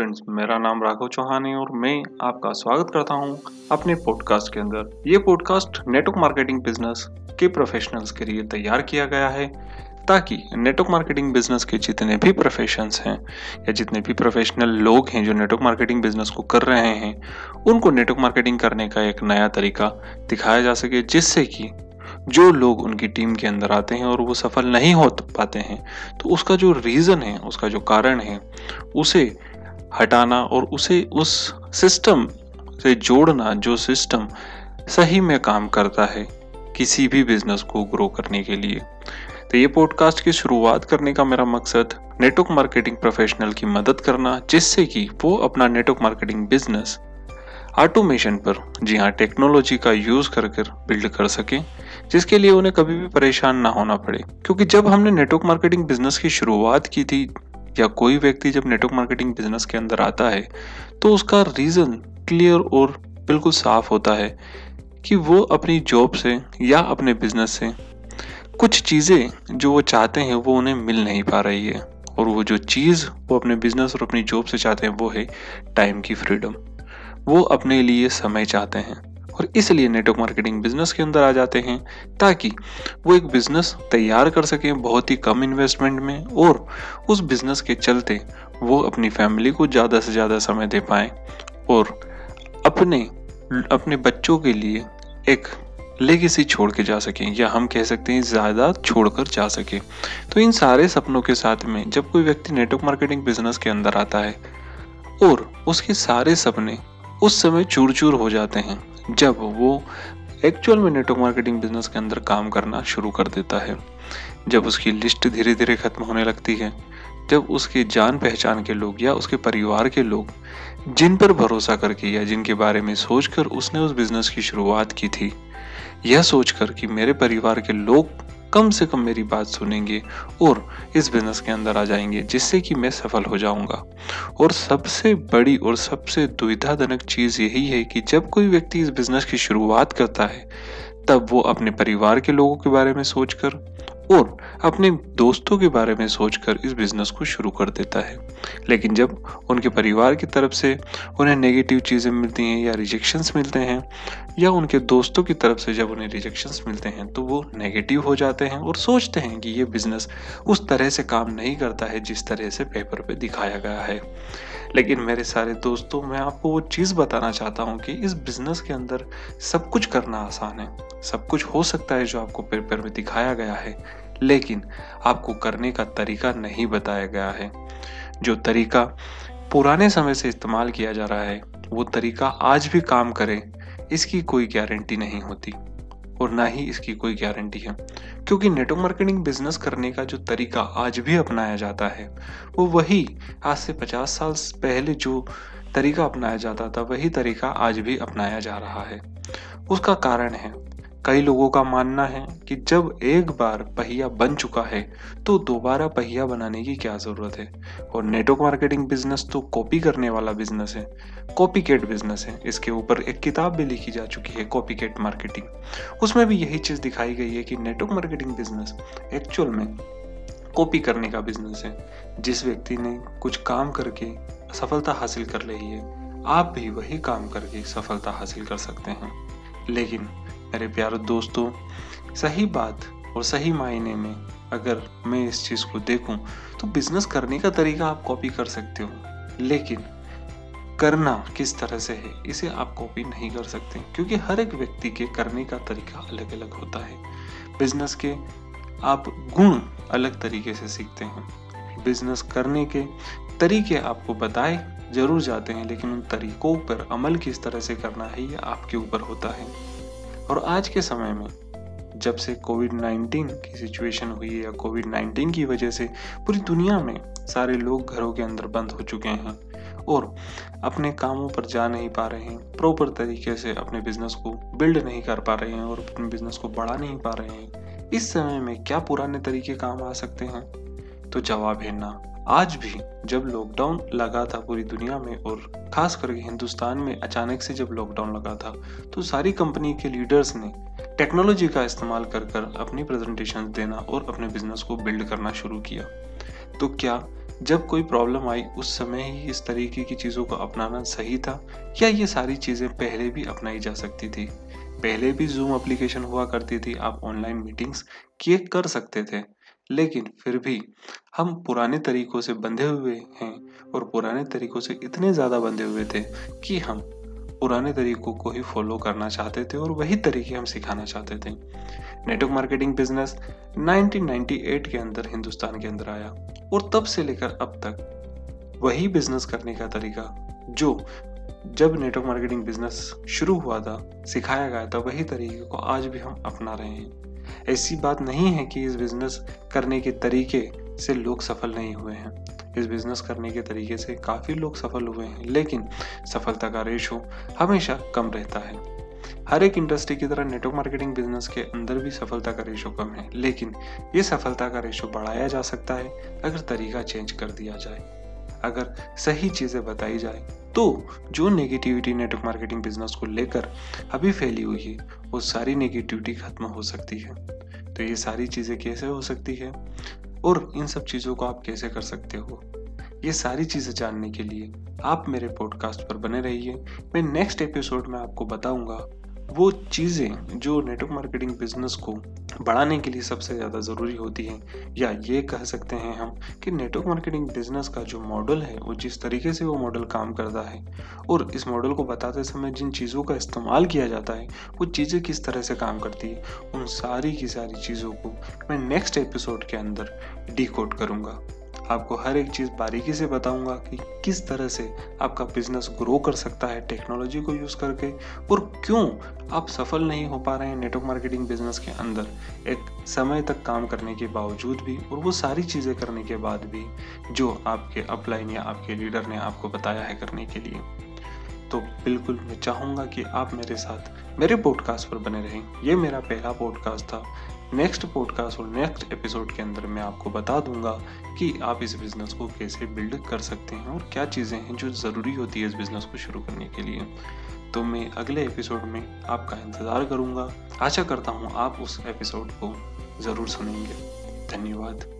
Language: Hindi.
फ्रेंड्स मेरा नाम राघव चौहान है और मैं आपका स्वागत करता हूँ अपने पॉडकास्ट के अंदर। ये पॉडकास्ट नेटवर्क मार्केटिंग बिज़नेस के प्रोफेशनल्स के लिए तैयार किया गया है ताकि नेटवर्क मार्केटिंग बिज़नेस के जितने भी प्रोफेशंस हैं या जितने भी प्रोफेशनल लोग हैं जो नेटवर्क मार्केटिंग बिज़नेस को कर रहे हैं, उनको नेटवर्क मार्केटिंग करने का एक नया तरीका दिखाया जा सके, जिससे कि जो लोग उनकी टीम के अंदर आते हैं और वो सफल नहीं हो पाते हैं तो उसका जो रीज़न है, उसका जो कारण है, उसे हटाना और उसे उस सिस्टम से जोड़ना जो सिस्टम सही में काम करता है किसी भी बिज़नेस को ग्रो करने के लिए। तो ये पॉडकास्ट की शुरुआत करने का मेरा मकसद नेटवर्क मार्केटिंग प्रोफेशनल की मदद करना, जिससे कि वो अपना नेटवर्क मार्केटिंग बिज़नेस ऑटोमेशन पर, जी हाँ टेक्नोलॉजी का यूज़ कर कर बिल्ड कर सके, जिसके लिए उन्हें कभी भी परेशान ना होना पड़े। क्योंकि जब हमने नेटवर्क मार्केटिंग बिज़नेस की शुरुआत की थी या कोई व्यक्ति जब नेटवर्क मार्केटिंग बिज़नेस के अंदर आता है तो उसका रीजन क्लियर और बिल्कुल साफ़ होता है कि वो अपनी जॉब से या अपने बिज़नेस से कुछ चीज़ें जो वो चाहते हैं, वो उन्हें मिल नहीं पा रही है। और वो जो चीज़ वो अपने बिज़नेस और अपनी जॉब से चाहते हैं, वो है टाइम की फ्रीडम वो अपने लिए समय चाहते हैं। और इसलिए नेटवर्क मार्केटिंग बिज़नेस के अंदर आ जाते हैं, ताकि वो एक बिज़नेस तैयार कर सकें बहुत ही कम इन्वेस्टमेंट में और उस बिज़नेस के चलते वो अपनी फैमिली को ज़्यादा से ज़्यादा समय दे पाए और अपने अपने बच्चों के लिए एक लेगेसी छोड़ के जा सकें, या हम कह सकते हैं ज़्यादा छोड़ कर जा सके। तो इन सारे सपनों के साथ में जब कोई व्यक्ति नेटवर्क मार्केटिंग बिज़नेस के अंदर आता है और उसके सारे सपने उस समय चूर चूर हो जाते हैं जब वो एक्चुअल में नेटवर्क मार्केटिंग बिज़नेस के अंदर काम करना शुरू कर देता है, जब उसकी लिस्ट धीरे धीरे खत्म होने लगती है, जब उसके जान पहचान के लोग या उसके परिवार के लोग जिन पर भरोसा करके या जिनके बारे में सोचकर उसने उस बिज़नेस की शुरुआत की थी, यह सोचकर कि मेरे परिवार के लोग कम से कम मेरी बात सुनेंगे और इस बिज़नेस के अंदर आ जाएँगे, जिससे कि मैं सफल हो जाऊँगा। और सबसे बड़ी और सबसे दुविधाजनक चीज़ यही है कि जब कोई व्यक्ति इस बिज़नेस की शुरुआत करता है तब वो अपने परिवार के लोगों के बारे में सोचकर और अपने दोस्तों के बारे में सोचकर इस बिज़नेस को शुरू कर देता है। लेकिन जब उनके परिवार की तरफ़ से उन्हें नेगेटिव चीज़ें मिलती हैं या रिजेक्शंस मिलते हैं, या उनके दोस्तों की तरफ़ से जब उन्हें रिजेक्शंस मिलते हैं तो वो नेगेटिव हो जाते हैं और सोचते हैं कि ये बिज़नेस उस तरह से काम नहीं करता है जिस तरह से पेपर पे दिखाया गया है। लेकिन मेरे सारे दोस्तों, मैं आपको वो चीज़ बताना चाहता हूँ कि इस बिज़नेस के अंदर सब कुछ करना आसान है। सब कुछ हो सकता है जो आपको पेपर में दिखाया गया है, लेकिन आपको करने का तरीका नहीं बताया गया है। जो तरीका पुराने समय से इस्तेमाल किया जा रहा है, वो तरीका आज भी काम करे, इसकी कोई गारंटी नहीं होती। और ना ही इसकी कोई गारंटी है। क्योंकि नेटवर्क मार्केटिंग बिज़नेस करने का जो तरीका आज भी अपनाया जाता है, वो वही आज से पचास साल पहले जो तरीका अपनाया जाता था, वही तरीका आज भी अपनाया जा रहा है। उसका कारण है कई लोगों का मानना है कि जब एक बार पहिया बन चुका है तो दोबारा पहिया बनाने की क्या ज़रूरत है? और नेटवर्क मार्केटिंग बिज़नेस तो कॉपी करने वाला बिज़नेस है कॉपी केट बिज़नेस है। इसके ऊपर एक किताब भी लिखी जा चुकी है कॉपी केट मार्केटिंग उसमें भी यही चीज़ दिखाई गई है कि नेटवर्क मार्केटिंग बिज़नेस एक्चुअल में कॉपी करने का बिज़नेस है। जिस व्यक्ति ने कुछ काम करके सफलता हासिल कर ली है, आप भी वही काम करके सफलता हासिल कर सकते हैं। लेकिन मेरे प्यारे दोस्तों, सही बात और सही मायने में अगर मैं इस चीज़ को देखूँ तो बिज़नेस करने का तरीका आप कॉपी कर सकते हो। लेकिन करना किस तरह से है, इसे आप कॉपी नहीं कर सकते, क्योंकि हर एक व्यक्ति के करने का तरीका अलग अलग होता है। बिज़नेस के आप गुण अलग तरीके से सीखते हैं। बिज़नेस करने के तरीके आपको बताए, ज़रूर जाते हैं, लेकिन उन तरीकों पर अमल किस तरह से करना है ये आपके ऊपर होता है। और आज के समय में, जब से कोविड 19 की सिचुएशन हुई है या कोविड 19 की वजह से पूरी दुनिया में सारे लोग घरों के अंदर बंद हो चुके हैं और अपने कामों पर जा नहीं पा रहे हैं प्रॉपर तरीके से अपने बिज़नेस को बिल्ड नहीं कर पा रहे हैं और अपने बिज़नेस को बढ़ा नहीं पा रहे हैं, इस समय में क्या पुराने तरीके काम आ सकते हैं? तो जवाब है ना। आज भी जब लॉकडाउन लगा था पूरी दुनिया में और खास करके हिंदुस्तान में अचानक से जब लॉकडाउन लगा था तो सारी कंपनी के लीडर्स ने टेक्नोलॉजी का इस्तेमाल कर कर अपनी प्रेजेंटेशन देना और अपने बिज़नेस को बिल्ड करना शुरू किया। तो क्या जब कोई प्रॉब्लम आई, उस समय ही इस तरीके की चीज़ों को अपनाना सही था? या ये सारी चीज़ें पहले भी अपनाई जा सकती थी? पहले भी जूम एप्लीकेशन हुआ करती थी, आप ऑनलाइन मीटिंग्स किए कर सकते थे। लेकिन फिर भी हम पुराने तरीकों से बंधे हुए हैं और पुराने तरीकों से इतने ज़्यादा बंधे हुए थे कि हम पुराने तरीकों को ही फॉलो करना चाहते थे और वही तरीके हम सिखाना चाहते थे। नेटवर्क मार्केटिंग बिज़नेस 1998 के अंदर हिंदुस्तान के अंदर आया और तब से लेकर अब तक वही बिज़नेस करने का तरीका जो जब नेटवर्क मार्केटिंग बिज़नेस शुरू हुआ था, सिखाया गया था, वही तरीके को आज भी हम अपना रहे हैं। ऐसी बात नहीं है कि इस बिज़नेस करने के तरीके से लोग सफल नहीं हुए हैं। इस बिज़नेस करने के तरीके से काफ़ी लोग सफल हुए हैं, लेकिन सफलता का रेशो हमेशा कम रहता है। हर एक इंडस्ट्री की तरह नेटवर्क मार्केटिंग बिज़नेस के अंदर भी सफलता का रेशो कम है, लेकिन ये सफलता का रेशो बढ़ाया जा सकता है अगर तरीका चेंज कर दिया जाए। अगर सही चीज़ें बताई जाए तो जो नेगेटिविटी नेटवर्क मार्केटिंग बिज़नेस को लेकर अभी फैली हुई है, वो सारी नेगेटिविटी खत्म हो सकती है। तो ये सारी चीज़ें कैसे हो सकती है? और इन सब चीज़ों को आप कैसे कर सकते हो? ये सारी चीज़ें जानने के लिए आप मेरे पॉडकास्ट पर बने रहिए। मैं नेक्स्ट एपिसोड में आपको बताऊँगा वो चीज़ें जो नेटवर्क मार्केटिंग बिज़नेस को बढ़ाने के लिए सबसे ज़्यादा ज़रूरी होती हैं, या ये कह सकते हैं हम कि नेटवर्क मार्केटिंग बिज़नेस का जो मॉडल है, वो जिस तरीके से वो मॉडल काम करता है और इस मॉडल को बताते समय जिन चीज़ों का इस्तेमाल किया जाता है, वो चीज़ें किस तरह से काम करती है, उन सारी की सारी चीज़ों को मैं नेक्स्ट एपिसोड के अंदर डी कोड करूँगा। आपको हर एक चीज़ बारीकी से बताऊँगा कि किस तरह से आपका बिज़नेस ग्रो कर सकता है टेक्नोलॉजी को यूज़ करके और क्यों आप सफल नहीं हो पा रहे हैं नेटवर्क मार्केटिंग बिज़नेस के अंदर। एक समय तक काम करने के बावजूद भी और वो सारी चीज़ें करने के बाद भी जो आपके अपलाइन या आपके लीडर ने आपको बताया है करने के लिए। तो बिल्कुल मैं चाहूँगा कि आप मेरे साथ मेरे पॉडकास्ट पर बने रहें। ये मेरा पहला पॉडकास्ट था। नेक्स्ट पॉडकास्ट और नेक्स्ट एपिसोड के अंदर मैं आपको बता दूँगा कि आप इस बिज़नेस को कैसे बिल्ड कर सकते हैं और क्या चीज़ें हैं जो ज़रूरी होती है इस बिज़नेस को शुरू करने के लिए। तो मैं अगले एपिसोड में आपका इंतज़ार करूँगा। आशा करता हूँ आप उस एपिसोड को ज़रूर सुनेंगे। धन्यवाद।